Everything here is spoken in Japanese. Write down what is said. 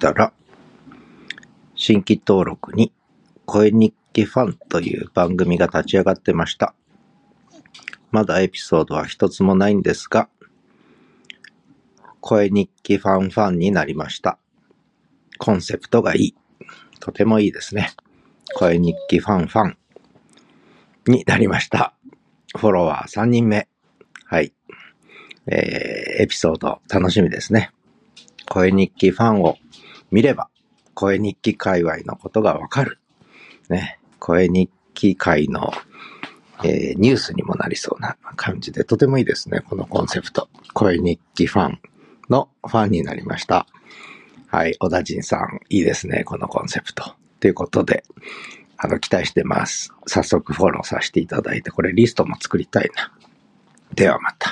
たら、新規登録に声日記ファンという番組が立ち上がってました。まだエピソードは一つもないんですが、声日記ファンファンになりました。コンセプトがいい。とてもいいですね。声日記ファンファンになりました。フォロワー3人目。はい。えー、エピソード楽しみですね。声日記ファンを見れば、声日記界隈のことがわかる。ね。声日記界の、えーニュースにもなりそうな感じで、とてもいいですね。このコンセプト。声日記ファンのファンになりました。はい。小田陣さん、いいですね。このコンセプト。ということで、あの、期待してます。早速フォローさせていただいて、これリストも作りたいな。ではまた。